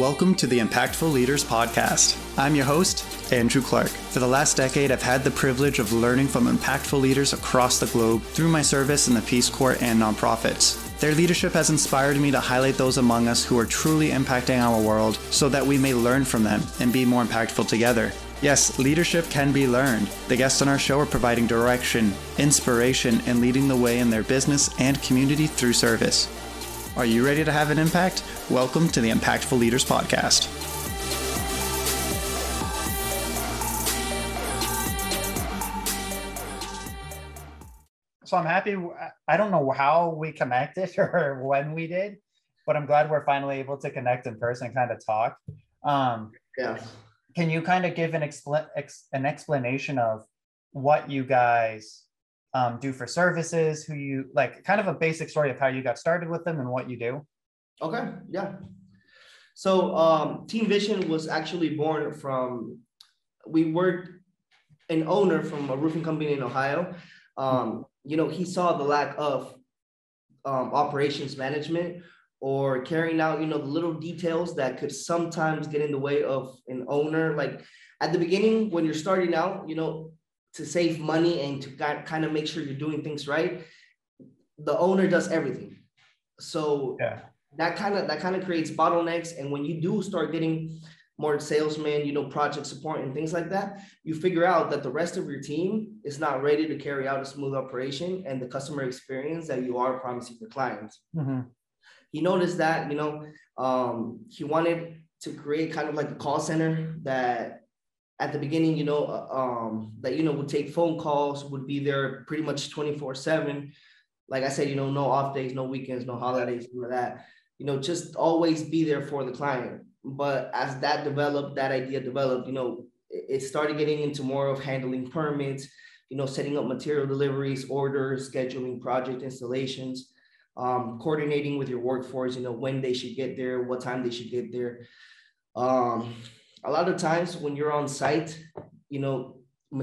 Welcome to the Impactful Leaders Podcast. I'm your host, Andrew Clark. For the last decade, I've had the privilege of learning from impactful leaders across the globe through my service in the Peace Corps and nonprofits. Their leadership has inspired me to highlight those among us who are truly impacting our world so that we may learn from them and be more impactful together. Yes, leadership can be learned. The guests on our show are providing direction, inspiration, and leading the way in their business and community through service. Are you ready to have an impact? Welcome to the Impactful Leaders Podcast. So I'm happy. I don't know how we connected or when we did, but I'm glad we're finally able to connect in person and kind of talk. Um, yeah. Can you kind of give an expl- ex- an explanation of what you guys um, do for services, who you like, kind of a basic story of how you got started with them and what you do. Okay, yeah. So um, Team Vision was actually born from, we worked an owner from a roofing company in Ohio. Um, you know, he saw the lack of um, operations management or carrying out, you know, the little details that could sometimes get in the way of an owner. Like at the beginning, when you're starting out, you know, to save money and to kind of make sure you're doing things right, the owner does everything. So yeah. that kind of that kind of creates bottlenecks. And when you do start getting more salesmen, you know, project support and things like that, you figure out that the rest of your team is not ready to carry out a smooth operation and the customer experience that you are promising your clients. Mm-hmm. He noticed that, you know, um, he wanted to create kind of like a call center that at the beginning, you know, uh, um, that, you know, would take phone calls, would be there pretty much 24 seven. Like I said, you know, no off days, no weekends, no holidays, none of that, you know, just always be there for the client. But as that developed, that idea developed, you know, it started getting into more of handling permits, you know, setting up material deliveries, orders, scheduling project installations, um, coordinating with your workforce, you know, when they should get there, what time they should get there. Um, a lot of times when you're on site, you know,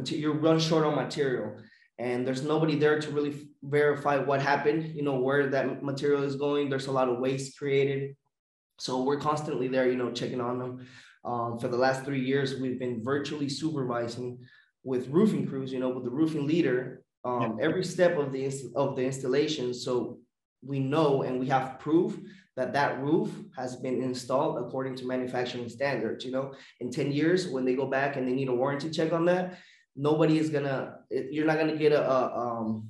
you run short on material and there's nobody there to really verify what happened, you know, where that material is going. There's a lot of waste created. So we're constantly there, you know, checking on them. Um, for the last three years, we've been virtually supervising with roofing crews, you know, with the roofing leader, um, every step of the of the installation. So we know and we have proof that that roof has been installed according to manufacturing standards. You know, in 10 years, when they go back and they need a warranty check on that, nobody is gonna, you're not gonna get a, a um,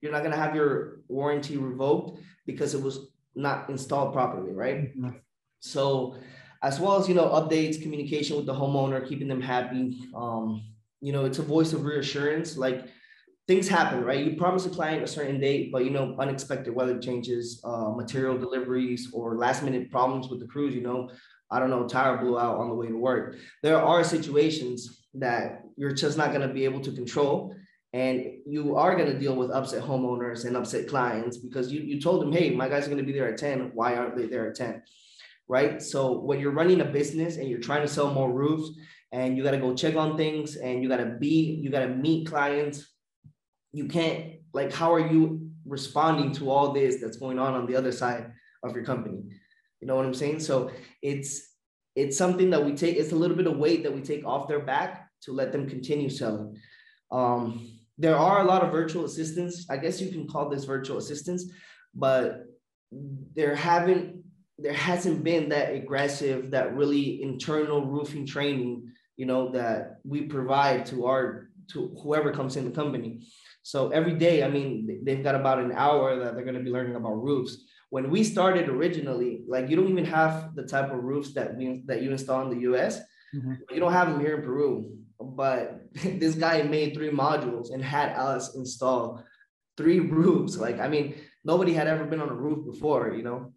you're not gonna have your warranty revoked because it was not installed properly, right? Mm-hmm. So, as well as you know, updates, communication with the homeowner, keeping them happy. Um, you know, it's a voice of reassurance. Like things happen, right? You promise a client a certain date, but you know, unexpected weather changes, uh, material deliveries, or last minute problems with the crews. You know, I don't know, tire blew out on the way to work. There are situations that you're just not going to be able to control. And you are going to deal with upset homeowners and upset clients because you, you told them, hey, my guys are going to be there at 10. Why aren't they there at 10? Right. So when you're running a business and you're trying to sell more roofs and you got to go check on things and you got to be, you got to meet clients you can't like how are you responding to all this that's going on on the other side of your company? You know what i'm saying? So it's it's something that we take it's a little bit of weight that we take off their back to let them continue. Selling um, there are a lot of virtual assistants. I guess you can call this virtual assistants but there haven't there hasn't been that aggressive that really internal roofing training you know that we provide to our to whoever comes in the company so every day, I mean, they've got about an hour that they're going to be learning about roofs. When we started originally, like you don't even have the type of roofs that we that you install in the U.S. Mm-hmm. You don't have them here in Peru. But this guy made three modules and had us install three roofs. Like I mean, nobody had ever been on a roof before, you know.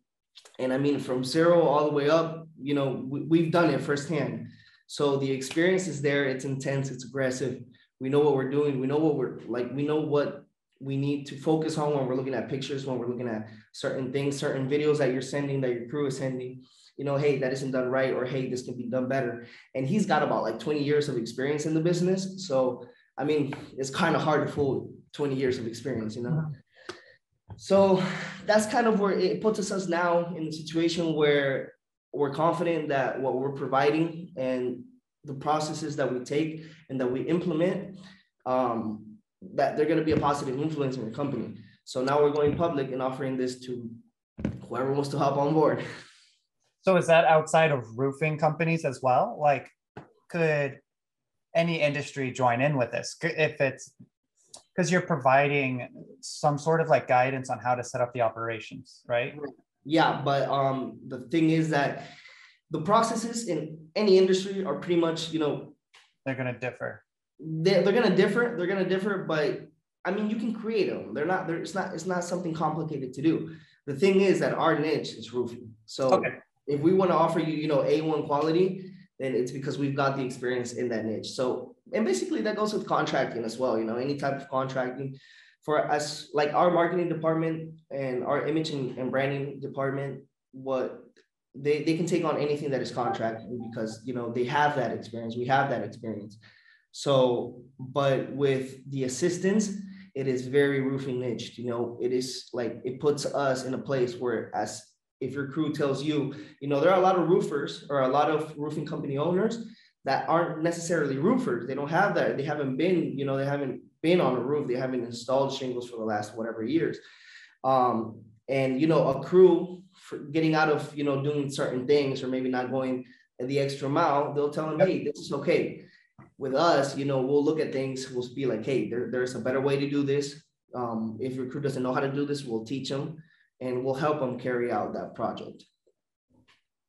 And I mean, from zero all the way up, you know, we, we've done it firsthand. So the experience is there. It's intense. It's aggressive we know what we're doing. We know what we're like we know what we need to focus on when we're looking at pictures when we're looking at certain things certain videos that you're sending that your crew is sending. You know hey that isn't done right or hey this can be done better. And he's got about like 20 years of experience in the business. So i mean it's kind of hard to fool 20 years of experience you know? Uh-huh. So that's kind of where it puts us now in a situation where we're confident that what we're providing and the processes that we take and that we implement, um, that they're going to be a positive influence in your company. So now we're going public and offering this to whoever wants to hop on board. So is that outside of roofing companies as well? Like, could any industry join in with this if it's because you're providing some sort of like guidance on how to set up the operations, right? Yeah, but um, the thing is that the processes in any industry are pretty much, you know, they're going to differ. They're, they're going to differ. They're going to differ, but I mean, you can create them. They're not. They're, it's not. It's not something complicated to do. The thing is that our niche is roofing. So okay. if we want to offer you, you know, A1 quality, then it's because we've got the experience in that niche. So and basically that goes with contracting as well. You know, any type of contracting for us, like our marketing department and our image and, and branding department, what they, they can take on anything that is contracting because you know they have that experience. We have that experience. So, but with the assistants, it is very roofing niched. You know, it is like it puts us in a place where as if your crew tells you, you know, there are a lot of roofers or a lot of roofing company owners that aren't necessarily roofers. They don't have that. They haven't been, you know, they haven't been on a roof. They haven't installed shingles for the last whatever years. Um, and you know, a crew getting out of you know doing certain things or maybe not going the extra mile, they'll tell them, hey, this is okay. With us, you know, we'll look at things. We'll be like, hey, there, there's a better way to do this. Um, if your crew doesn't know how to do this, we'll teach them and we'll help them carry out that project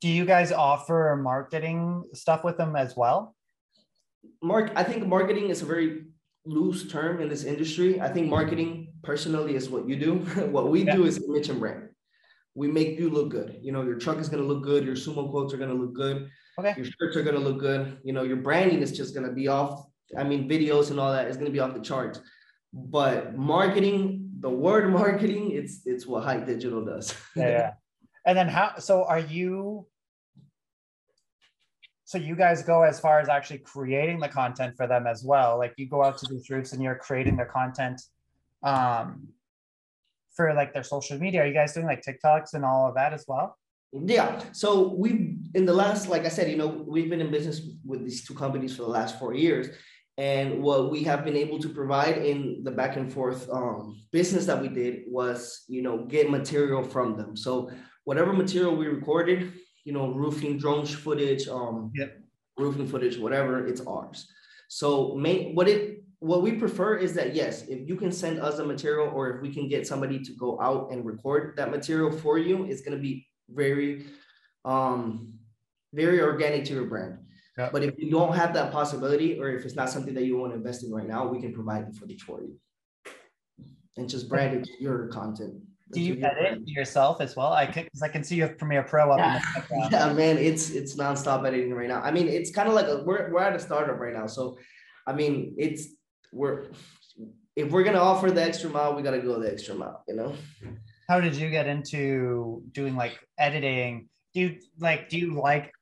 do you guys offer marketing stuff with them as well? Mark, I think marketing is a very loose term in this industry. I think marketing personally is what you do. what we yeah. do is image and brand. We make you look good. You know, your truck is going to look good. Your sumo quotes are going to look good. Okay. Your shirts are going to look good. You know, your branding is just going to be off. I mean, videos and all that is going to be off the charts. But marketing, the word marketing, it's it's what high digital does. yeah, yeah. And then how? So are you? So you guys go as far as actually creating the content for them as well. Like you go out to these groups and you're creating the content um, for like their social media. Are you guys doing like TikToks and all of that as well? Yeah. So we in the last, like I said, you know, we've been in business with these two companies for the last four years. And what we have been able to provide in the back and forth um, business that we did was, you know, get material from them. So whatever material we recorded, you know, roofing drone footage, um, yep. roofing footage, whatever, it's ours. So main, what it what we prefer is that yes, if you can send us a material or if we can get somebody to go out and record that material for you, it's gonna be very um very organic to your brand. Yep. But if you don't have that possibility or if it's not something that you want to invest in right now, we can provide the footage for you. And just brand it your content. Do you edit yourself as well? I can because I can see you have Premiere Pro up yeah. in the background. Yeah, man, it's it's nonstop editing right now. I mean, it's kind of like a, we're we're at a startup right now, so I mean, it's we're if we're gonna offer the extra mile, we gotta go the extra mile, you know. How did you get into doing like editing? Do you like? Do you like?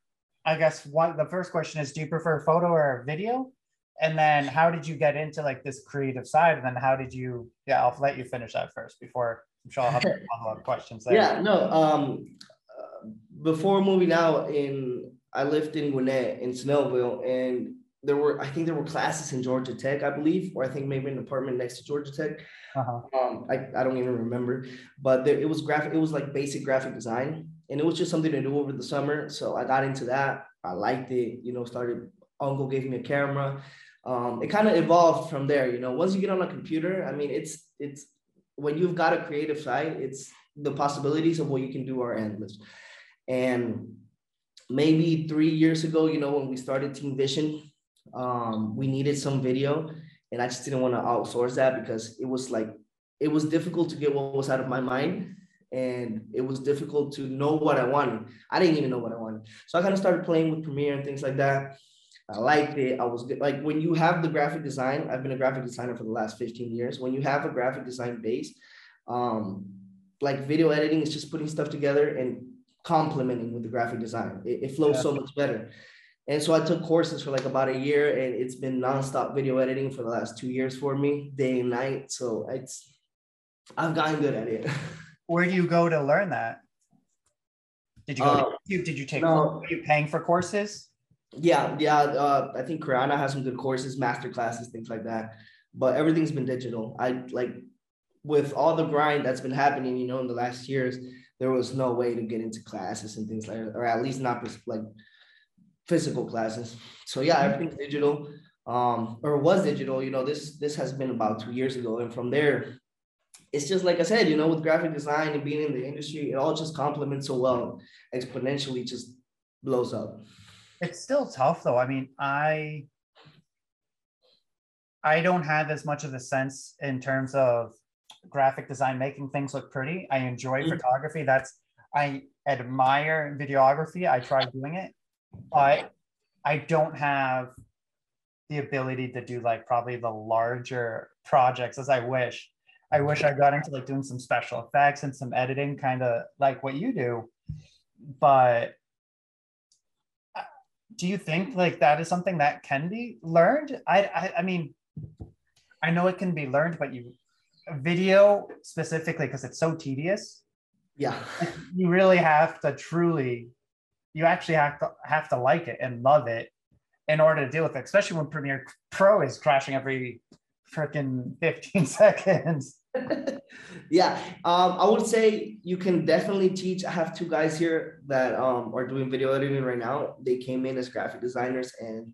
I guess what the first question is: Do you prefer photo or video? And then, how did you get into like this creative side? And then, how did you? Yeah, I'll let you finish that first before I'm sure I'll have follow-up questions there. Yeah, no. Um, uh, before moving out, in I lived in Gwinnett in Snellville, and there were I think there were classes in Georgia Tech, I believe, or I think maybe an apartment next to Georgia Tech. Uh-huh. Um, I, I don't even remember, but there, it was graphic. It was like basic graphic design, and it was just something to do over the summer. So I got into that. I liked it. You know, started. Uncle gave me a camera. Um, it kind of evolved from there. You know, once you get on a computer, I mean, it's it's when you've got a creative side, it's the possibilities of what you can do are endless. And maybe three years ago, you know, when we started Team Vision, um, we needed some video, and I just didn't want to outsource that because it was like it was difficult to get what was out of my mind, and it was difficult to know what I wanted. I didn't even know what I wanted, so I kind of started playing with Premiere and things like that. I liked it. I was good. Like when you have the graphic design, I've been a graphic designer for the last 15 years. When you have a graphic design base, um, like video editing is just putting stuff together and complementing with the graphic design. It, it flows yeah. so much better. And so I took courses for like about a year and it's been nonstop video editing for the last two years for me, day and night. So it's, I've gotten good at it. Where do you go to learn that? Did you go uh, to YouTube? Did you take? No. Are you paying for courses? Yeah, yeah. Uh, I think Kriana has some good courses, master classes, things like that. But everything's been digital. I like with all the grind that's been happening, you know, in the last years, there was no way to get into classes and things like that, or at least not like physical classes. So yeah, everything's digital. Um, or was digital, you know, this this has been about two years ago. And from there, it's just like I said, you know, with graphic design and being in the industry, it all just complements so well, exponentially just blows up. It's still tough though. I mean, I I don't have as much of a sense in terms of graphic design, making things look pretty. I enjoy mm-hmm. photography. That's I admire videography. I try doing it, but I don't have the ability to do like probably the larger projects as I wish. I wish I got into like doing some special effects and some editing, kind of like what you do. But uh, do you think like that is something that can be learned? I, I, I mean, I know it can be learned, but you video specifically because it's so tedious. Yeah, you really have to truly, you actually have to have to like it and love it in order to deal with it, especially when Premiere Pro is crashing every freaking 15 seconds. yeah, um, I would say you can definitely teach. I have two guys here that um, are doing video editing right now. They came in as graphic designers and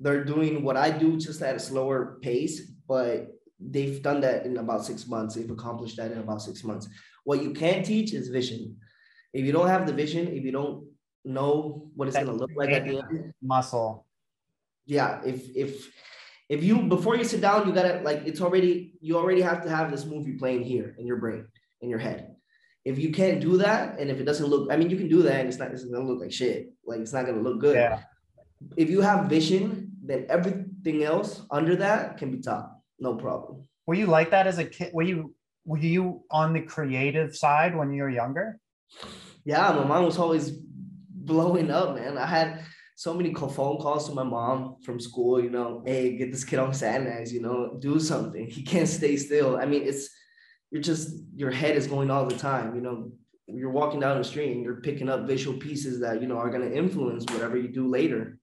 they're doing what I do just at a slower pace, but they've done that in about six months. They've accomplished that in about six months. What you can teach is vision. If you don't have the vision, if you don't know what it's going to look like at the end, muscle. Yeah, if if if you before you sit down, you gotta like it's already you already have to have this movie playing here in your brain, in your head. If you can't do that, and if it doesn't look, I mean, you can do that, and it's not it's gonna look like shit. Like it's not gonna look good. Yeah. If you have vision, then everything else under that can be taught. No problem. Were you like that as a kid? Were you were you on the creative side when you were younger? Yeah, my mom was always blowing up, man. I had so many phone calls to my mom from school, you know, hey, get this kid on Xanax, you know, do something. He can't stay still. I mean, it's you're just your head is going all the time, you know. You're walking down the street and you're picking up visual pieces that you know are going to influence whatever you do later.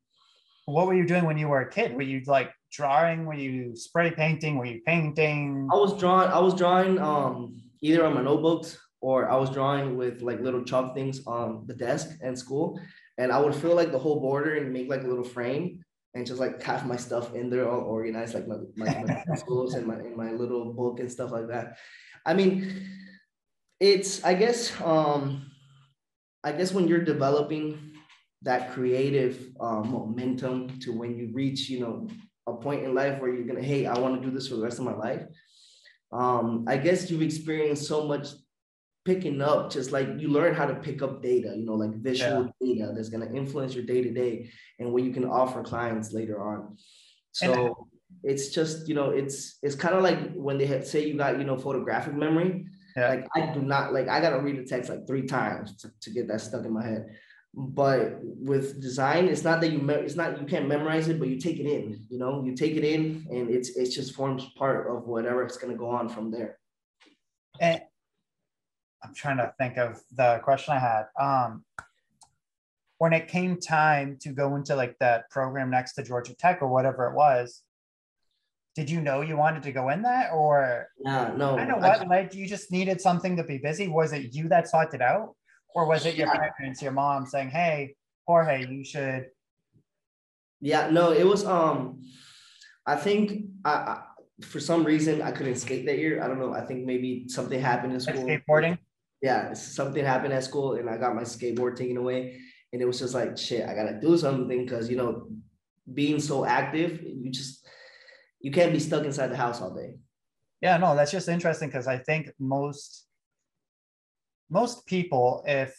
What were you doing when you were a kid? Were you like drawing? Were you spray painting? Were you painting? I was drawing. I was drawing um, either on my notebooks or I was drawing with like little chalk things on the desk in school and I would fill like the whole border and make like a little frame and just like have my stuff in there all organized, like my, my, my schools and my, in my little book and stuff like that. I mean, it's, I guess, um, I guess when you're developing that creative uh, momentum to when you reach, you know, a point in life where you're gonna, hey, I want to do this for the rest of my life. Um, I guess you've experienced so much picking up just like you learn how to pick up data you know like visual yeah. data that's going to influence your day to day and what you can offer clients later on. So it's just you know it's it's kind of like when they say you got you know photographic memory. Yeah. like i do not like i gotta read the text like three times to, to get that stuck in my head. But with design it's not that you me- it's not you can't memorize it but you take it in you know? You take it in and it's it just forms part of whatever it's going to go on from there. And I'm trying to think of the question I had. Um, when it came time to go into like that program next to Georgia Tech or whatever it was, did you know you wanted to go in that or yeah, no? I know what like you just needed something to be busy. Was it you that sought it out, or was it your yeah. parents, your mom saying, "Hey, Jorge, you should"? Yeah, no, it was. Um, I think I, I for some reason I couldn't skate that year. I don't know. I think maybe something happened in school. Like skateboarding yeah, something happened at school and I got my skateboard taken away. And it was just like, shit, I gotta do something because you know, being so active, you just you can't be stuck inside the house all day. Yeah, no, that's just interesting because I think most most people, if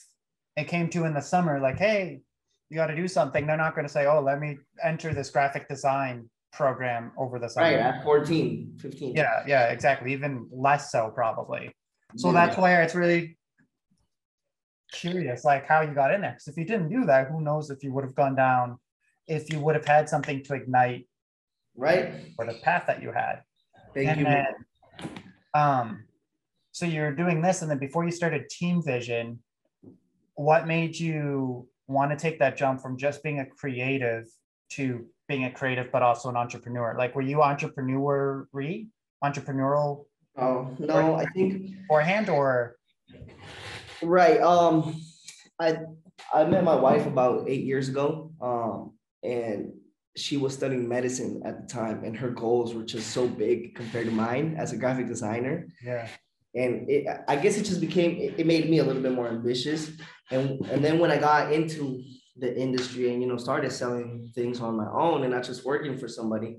it came to in the summer, like, hey, you got to do something, they're not going to say, oh, let me enter this graphic design program over the summer. Right, at 14, 15. Yeah, yeah, exactly. Even less so, probably. So yeah. that's why it's really curious, like how you got in there. Because if you didn't do that, who knows if you would have gone down, if you would have had something to ignite, right, or the path that you had. Thank and you. Then, um, so you're doing this, and then before you started Team Vision, what made you want to take that jump from just being a creative to being a creative but also an entrepreneur? Like, were you entrepreneur entrepreneurial? Oh no, I think beforehand or right. Um, I I met my wife about eight years ago. Um, and she was studying medicine at the time, and her goals were just so big compared to mine as a graphic designer. Yeah. And it, I guess it just became it, it made me a little bit more ambitious. And and then when I got into the industry and you know started selling things on my own and not just working for somebody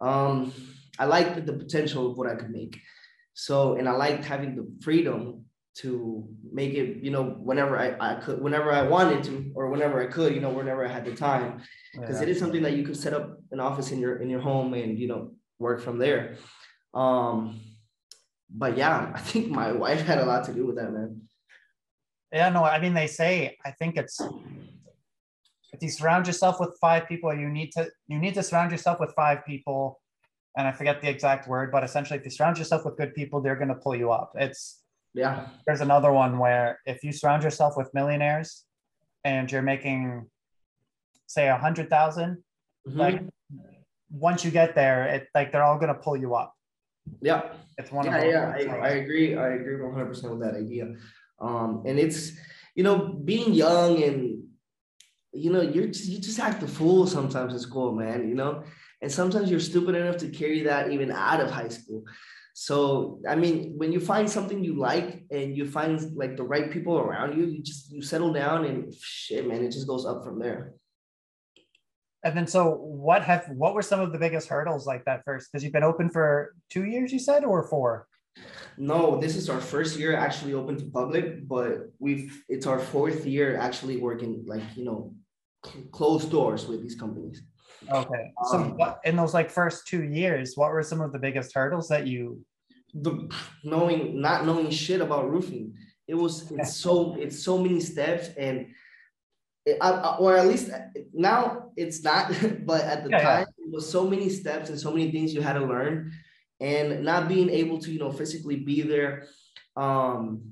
um i liked the potential of what i could make so and i liked having the freedom to make it you know whenever I, I could whenever i wanted to or whenever i could you know whenever i had the time because yeah. it is something that you could set up an office in your in your home and you know work from there um but yeah i think my wife had a lot to do with that man yeah no i mean they say i think it's if you surround yourself with five people, you need to you need to surround yourself with five people. And I forget the exact word, but essentially, if you surround yourself with good people, they're going to pull you up. It's yeah. There's another one where if you surround yourself with millionaires, and you're making, say, a hundred thousand, mm-hmm. like once you get there, it like they're all going to pull you up. Yeah. It's one yeah, of yeah. I, I agree. I agree 100 percent with that idea. Um, and it's you know being young and you know, you're just, you just act the fool sometimes in school, man, you know, and sometimes you're stupid enough to carry that even out of high school. So, I mean, when you find something you like and you find like the right people around you, you just, you settle down and shit, man, it just goes up from there. And then, so what have, what were some of the biggest hurdles like that first? Because you've been open for two years, you said, or four? No, this is our first year actually open to public, but we've it's our fourth year actually working like you know closed doors with these companies. Okay. So um, what, in those like first two years, what were some of the biggest hurdles that you the knowing not knowing shit about roofing. It was it's so it's so many steps and it, I, or at least now it's not, but at the yeah, time yeah. it was so many steps and so many things you had to learn, and not being able to you know physically be there, um,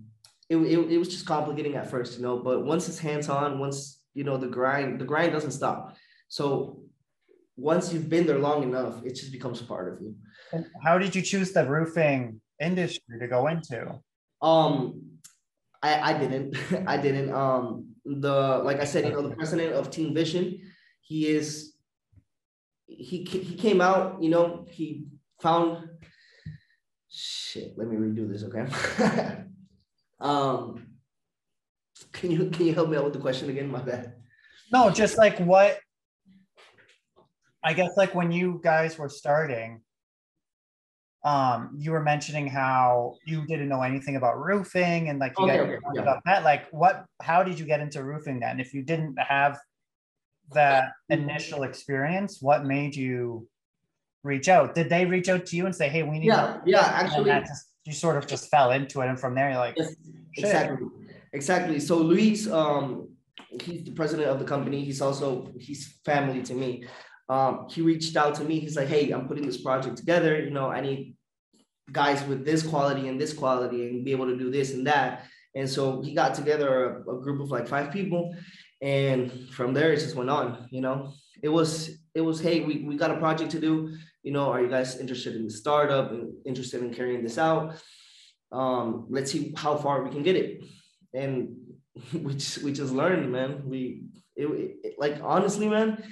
it, it, it was just complicating at first, you know. But once it's hands on, once you know the grind the grind doesn't stop so once you've been there long enough it just becomes a part of you and how did you choose the roofing industry to go into um i i didn't i didn't um the like i said you know the president of team vision he is he he came out you know he found shit let me redo this okay um can you can you help me out with the question again? My bad. No, just like what I guess like when you guys were starting, um, you were mentioning how you didn't know anything about roofing and like you okay, okay, yeah. about that. Like what how did you get into roofing then? If you didn't have that initial experience, what made you reach out? Did they reach out to you and say, hey, we need yeah, yeah, actually just, you sort of just fell into it and from there you're like yes, exactly Exactly. So Luis, um, he's the president of the company. He's also he's family to me. Um, he reached out to me. He's like, "Hey, I'm putting this project together. You know, I need guys with this quality and this quality, and be able to do this and that." And so he got together a, a group of like five people, and from there it just went on. You know, it was it was, "Hey, we we got a project to do. You know, are you guys interested in the startup and interested in carrying this out? Um, let's see how far we can get it." and we just we just learned, man. We it, it, like honestly, man,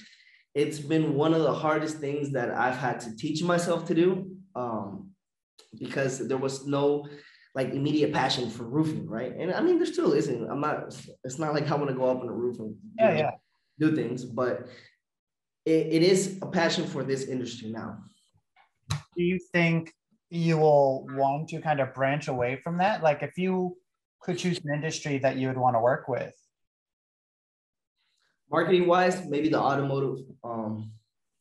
it's been one of the hardest things that I've had to teach myself to do, um, because there was no like immediate passion for roofing, right? And I mean, there still isn't. I'm not. It's not like I want to go up on a roof and yeah, know, yeah. do things, but it, it is a passion for this industry now. Do you think you will want to kind of branch away from that? Like, if you could choose an industry that you would want to work with? Marketing wise, maybe the automotive um,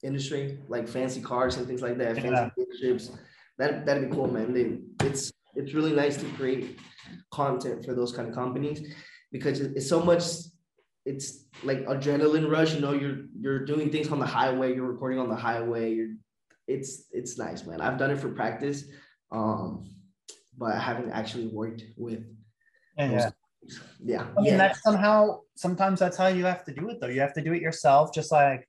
industry, like fancy cars and things like that, fancy dealerships. That that'd be cool, man. They, it's it's really nice to create content for those kind of companies because it's so much. It's like adrenaline rush. You know, you're you're doing things on the highway. You're recording on the highway. You're it's it's nice, man. I've done it for practice, um, but I haven't actually worked with yeah, yeah. Yeah. I mean, yeah. that's somehow, sometimes that's how you have to do it though. You have to do it yourself. Just like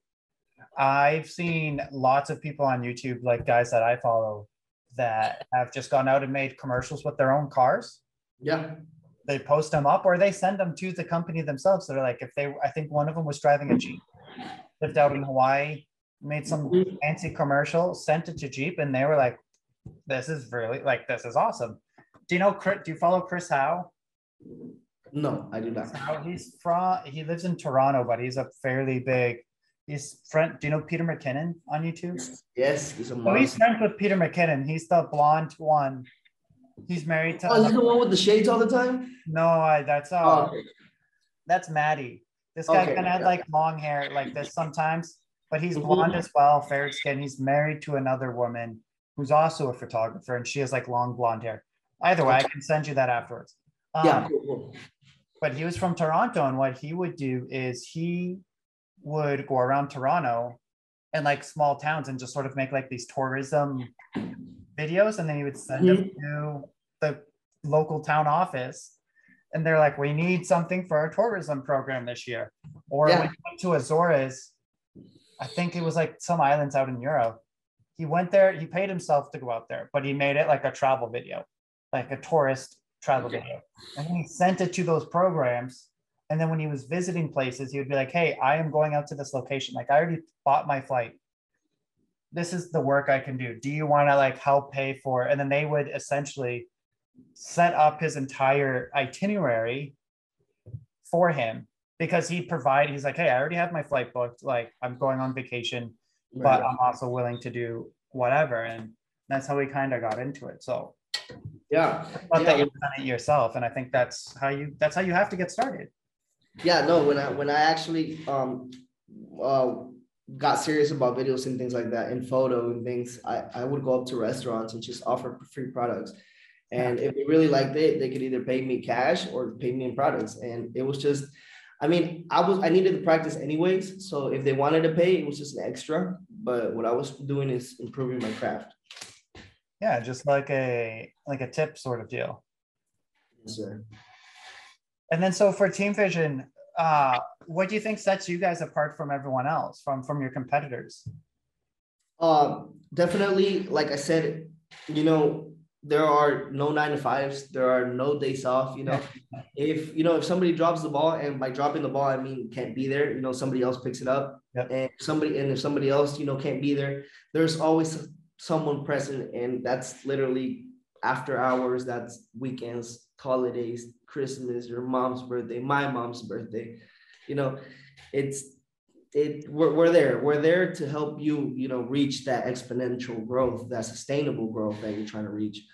I've seen lots of people on YouTube, like guys that I follow, that have just gone out and made commercials with their own cars. Yeah. They post them up or they send them to the company themselves. So they're like, if they, I think one of them was driving a Jeep, lived out in Hawaii, made some Mhm. fancy commercial, sent it to Jeep, and they were like, this is really like, this is awesome. Do you know, Chris, do you follow Chris Hau? No, I do not. How he's from he lives in Toronto, but he's a fairly big. He's friend. Do you know Peter McKinnon on YouTube? Yes, he's a Oh, he's friends with Peter McKinnon. He's the blonde one. He's married to. Oh, he's the one with the shades all the time? no, I, that's uh, Oh, okay. that's Matti. This guy Okay, kind of had like long hair like this sometimes, but he's Mhm. blonde as well, fair skin. He's married to another woman who's also a photographer, and she has like long blonde hair. Either way, I can send you that afterwards. Um, yeah, cool, cool. but he was from Toronto, and what he would do is he would go around Toronto and like small towns and just sort of make like these tourism videos, and then he would send them to the local town office. And they're like, we need something for our tourism program this year. Or Yeah. when he went to Azores, I think it was like some islands out in Europe. He went there, he paid himself to go out there, but he made it like a travel video, like a tourist travel video. And he sent it to those programs. And then when he was visiting places, he would be like, Hey, I am going out to this location. Like, I already bought my flight. This is the work I can do. Do you want to like help pay for it? And then they would essentially set up his entire itinerary for him because he provide he's like, Hey, I already have my flight booked. Like, I'm going on vacation, but I'm also willing to do whatever. And that's how he kind of got into it. So yeah. but Yeah. that you've done it yourself and i think that's how you that's how you have to get started Yeah, no, when I when I actually um uh got serious about videos and things like that and photo and things, I, I would go up to restaurants and just offer free products. And if they really liked it, they could either pay me cash or pay me in products. And it was just, I mean, I was I needed the practice anyways. So if they wanted to pay, it was just an extra. But what I was doing is improving my craft. Yeah just like a like a tip sort of deal Yes, sir. and then so for team vision uh what do you think sets you guys apart from everyone else from from your competitors Um, definitely, like I said, you know, there are no nine to fives, there are no days off. You know, if you know if somebody drops the ball, and by dropping the ball, I mean can't be there. You know, somebody else picks it up, Yep. and somebody and if somebody else, you know, can't be there, there's always someone present, and that's literally after hours. That's weekends, holidays, Christmas, your mom's birthday, my mom's birthday. You know, it's it we're, we're there we're there to help you you know reach that exponential growth that sustainable growth that you're trying to reach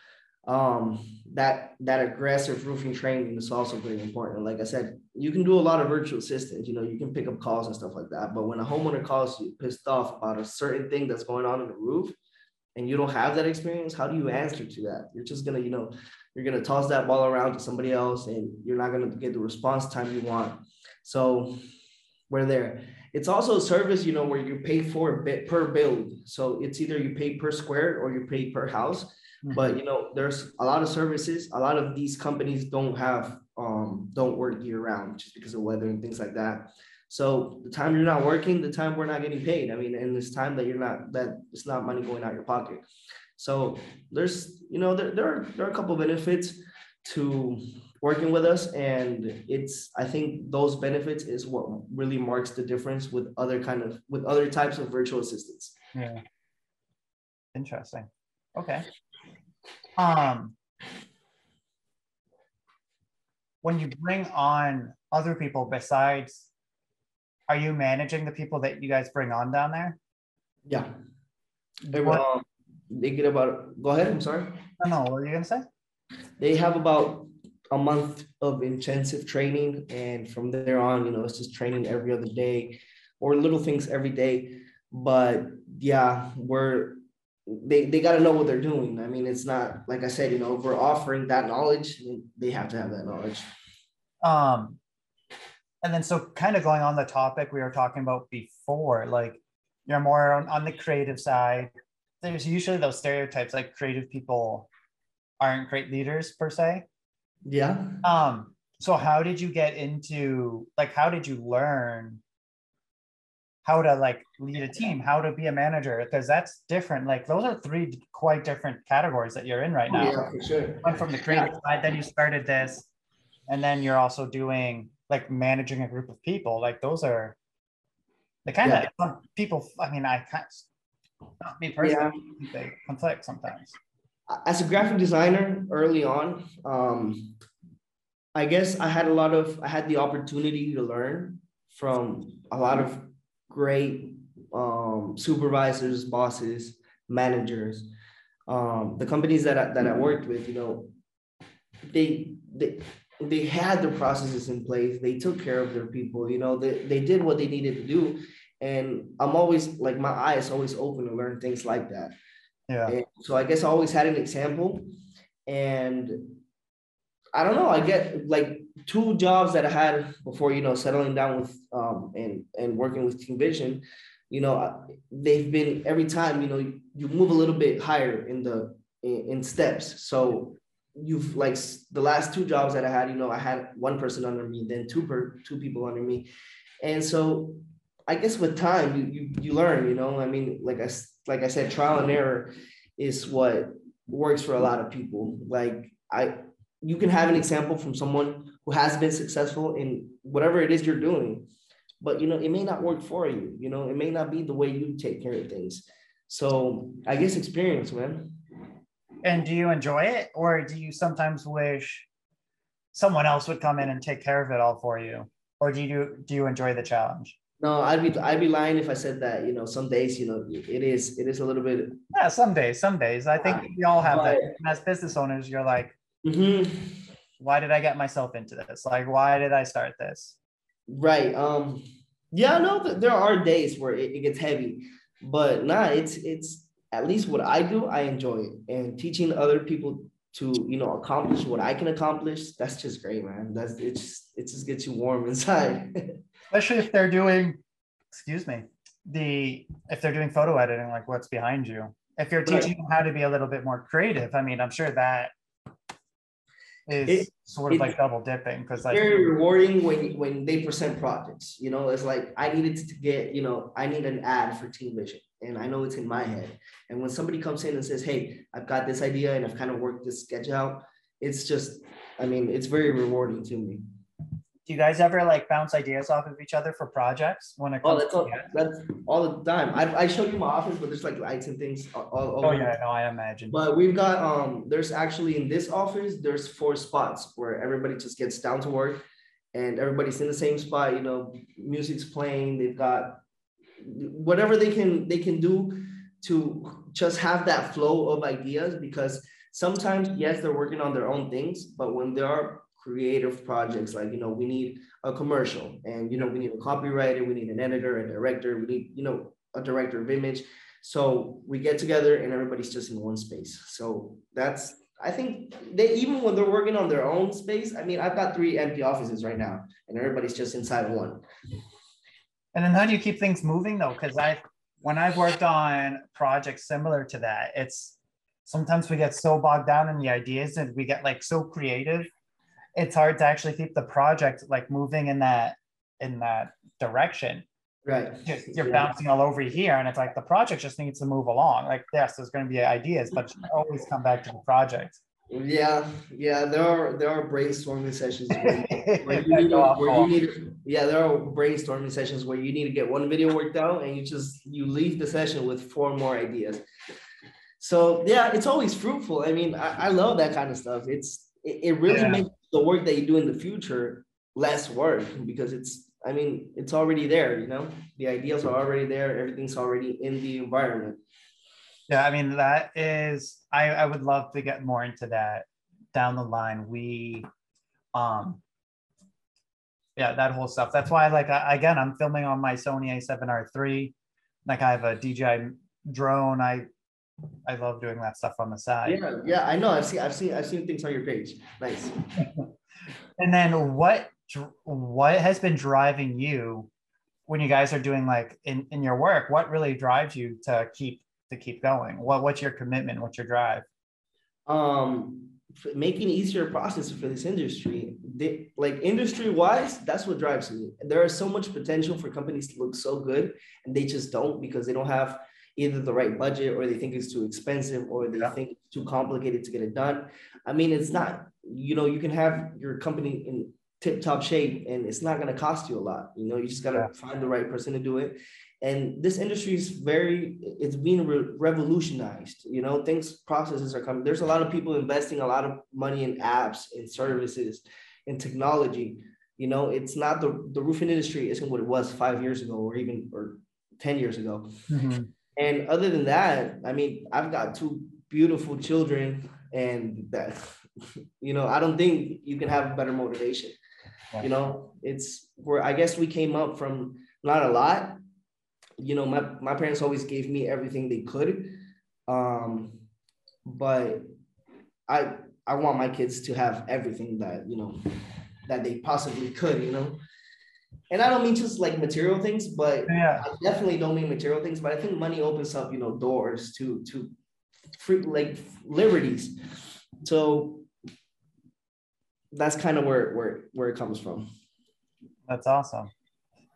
um that that aggressive roofing training is also very important like i said you can do a lot of virtual assistants you know you can pick up calls and stuff like that but when a homeowner calls you pissed off about a certain thing that's going on in the roof and you don't have that experience how do you answer to that you're just gonna you know you're gonna toss that ball around to somebody else and you're not gonna get the response time you want so we're there it's also a service, you know, where you pay for a bit per build. So it's either you pay per square or you pay per house. But you know, there's a lot of services. A lot of these companies don't have um don't work year round just because of weather and things like that. So the time you're not working, the time we're not getting paid. I mean, and this time that you're not that it's not money going out your pocket. So there's you know there there are there are a couple benefits to working with us and it's i think those benefits is what really marks the difference with other kind of with other types of virtual assistants yeah interesting okay um when you bring on other people besides are you managing the people that you guys bring on down there? Yeah. What- um, they get about go ahead i'm sorry. No, no, what were you gonna say? They have about a month of intensive training and from there on you know it's just training every other day or little things every day. But yeah we're they, they got to know what they're doing. I mean it's not like i said you know if we're offering that knowledge they have to have that knowledge. Um and then so kind of going on the topic we were talking about before like you're more on, on the creative side. There's usually those stereotypes like creative people aren't great leaders per se. Yeah. Um so how did you get into like how did you learn how to like lead a team how to be a manager? Because that's different. Like those are three quite different categories that you're in right now. yeah, for sure. went from the creative yeah. side then you started this and then you're also doing like managing a group of people like those are the kind yeah. of people i mean i can't not me personally yeah. they conflict sometimes as a graphic designer early on um i guess i had a lot of i had the opportunity to learn from a lot of great um, supervisors, bosses, managers. Um, the companies that I, that I worked with, you know, they they they had the processes in place. They took care of their people. You know, they, they did what they needed to do. And I'm always like my eyes always open to learn things like that. Yeah. And so I guess I always had an example. And I don't know. I get like two jobs that I had before, you know, settling down with um, and and working with Team Vision. You know, they've been every time. You know, you move a little bit higher in the in, in steps. So you've like the last two jobs that I had. You know, I had one person under me, then two per two people under me, and so I guess with time you you you learn. You know, I mean, like I like I said, trial and error is what works for a lot of people. Like I you can have an example from someone who has been successful in whatever it is you're doing but you know it may not work for you you know it may not be the way you take care of things so i guess experience man and do you enjoy it or do you sometimes wish someone else would come in and take care of it all for you or do you do you enjoy the challenge no i'd be i'd be lying if i said that you know some days you know it is it is a little bit yeah some days some days i think we all have but, that as business owners you're like mm-hmm. why did I get myself into this? Like, why did I start this? Right. Um. Yeah, I know there are days where it, it gets heavy, but nah, it's it's at least what I do, I enjoy it, and teaching other people to you know accomplish what I can accomplish. That's just great, man. That's it's it just gets you warm inside. Especially if they're doing, excuse me, the if they're doing photo editing, like what's behind you. If you're teaching right. them how to be a little bit more creative, I mean, I'm sure that is it, sort of like double dipping because like very rewarding when when they present projects. You know, it's like I needed to get you know I need an ad for Team Vision, and I know it's in my head. And when somebody comes in and says, "Hey, I've got this idea and I've kind of worked this sketch out," it's just, I mean, it's very rewarding to me do you guys ever like bounce ideas off of each other for projects when it oh, comes oh, that's, all, that's all the time. I, I show you my office, but there's like lights and things. All, all oh yeah, no, I imagine. But we've got um, there's actually in this office, there's four spots where everybody just gets down to work, and everybody's in the same spot. You know, music's playing. They've got whatever they can they can do to just have that flow of ideas because sometimes yes they're working on their own things but when there are creative projects like you know we need a commercial and you know we need a copywriter we need an editor a director we need you know a director of image. So we get together and everybody's just in one space. So that's i think they even when they're working on their own space i mean i've got three empty offices right now and everybody's just inside one and then how do you keep things moving though? Because i when i've worked on projects similar to that it's sometimes we get so bogged down in the ideas and we get like so creative it's hard to actually keep the project like moving in that in that direction. Right. You're, you're yeah. bouncing all over here and it's like the project just needs to move along. Like yes there's going to be ideas but always come back to the project yeah yeah there are there are brainstorming sessions where, where you need, where you need yeah there are brainstorming sessions where you need to get one video worked out and you just you leave the session with four more ideas so yeah it's always fruitful i mean i, I love that kind of stuff it's it, it really yeah. makes the work that you do in the future less work because it's I mean it's already there, you know. The ideas are already there, everything's already in the environment. Yeah, I mean that is I, I would love to get more into that down the line. We um yeah, that whole stuff. That's why like I, again I'm filming on my Sony A7R III. Like I have a DJI drone. I I love doing that stuff on the side. Yeah, yeah, I know. I've seen, I've seen, I've seen things on your page. Nice. and then what, what has been driving you when you guys are doing like in, in your work? What really drives you to keep to keep going? What, what's your commitment? What's your drive? Um, making easier process for this industry. They, like industry wise, that's what drives me. There is so much potential for companies to look so good, and they just don't because they don't have either the right budget or they think it's too expensive or they yeah. think it's too complicated to get it done. I mean, it's not. You know, you can have your company in tip top shape and it's not going to cost you a lot. You know, you just got to yeah. find the right person to do it and this industry is very it's being re- revolutionized you know things processes are coming. There's a lot of people investing a lot of money in apps and services and technology. You know it's not the the roofing industry isn't what it was five years ago or even or 10 years ago. Mm-hmm. and other than that i mean i've got two beautiful children and that you know i don't think you can have better motivation. You know it's where i guess we came up from not a lot you know, my, my parents always gave me everything they could. Um, but I I want my kids to have everything that, you know, that they possibly could, you know. And I don't mean just like material things, but yeah. I definitely don't mean material things, but I think money opens up, you know, doors to to free like liberties. So that's kind of where where where it comes from. That's awesome.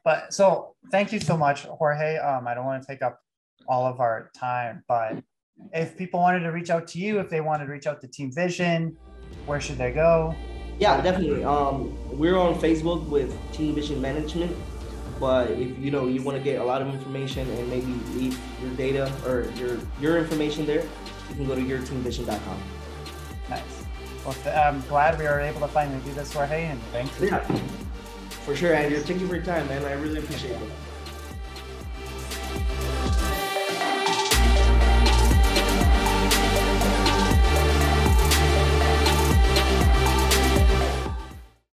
But so thank you so much, Jorge. Um, I don't want to take up all of our time, but if people wanted to reach out to you, if they wanted to reach out to TeamVision, where should they go? Yeah, definitely. Um, we're on Facebook with TeamVision Management. But if you know you want to get a lot of information and maybe leave your data or your your information there, you can go to yourteamvision.com. Nice. Well, I'm glad we were able to finally do this, Jorge, and thanks. Yeah. For sure, Andrew. Thank you for your time, man. I really appreciate it.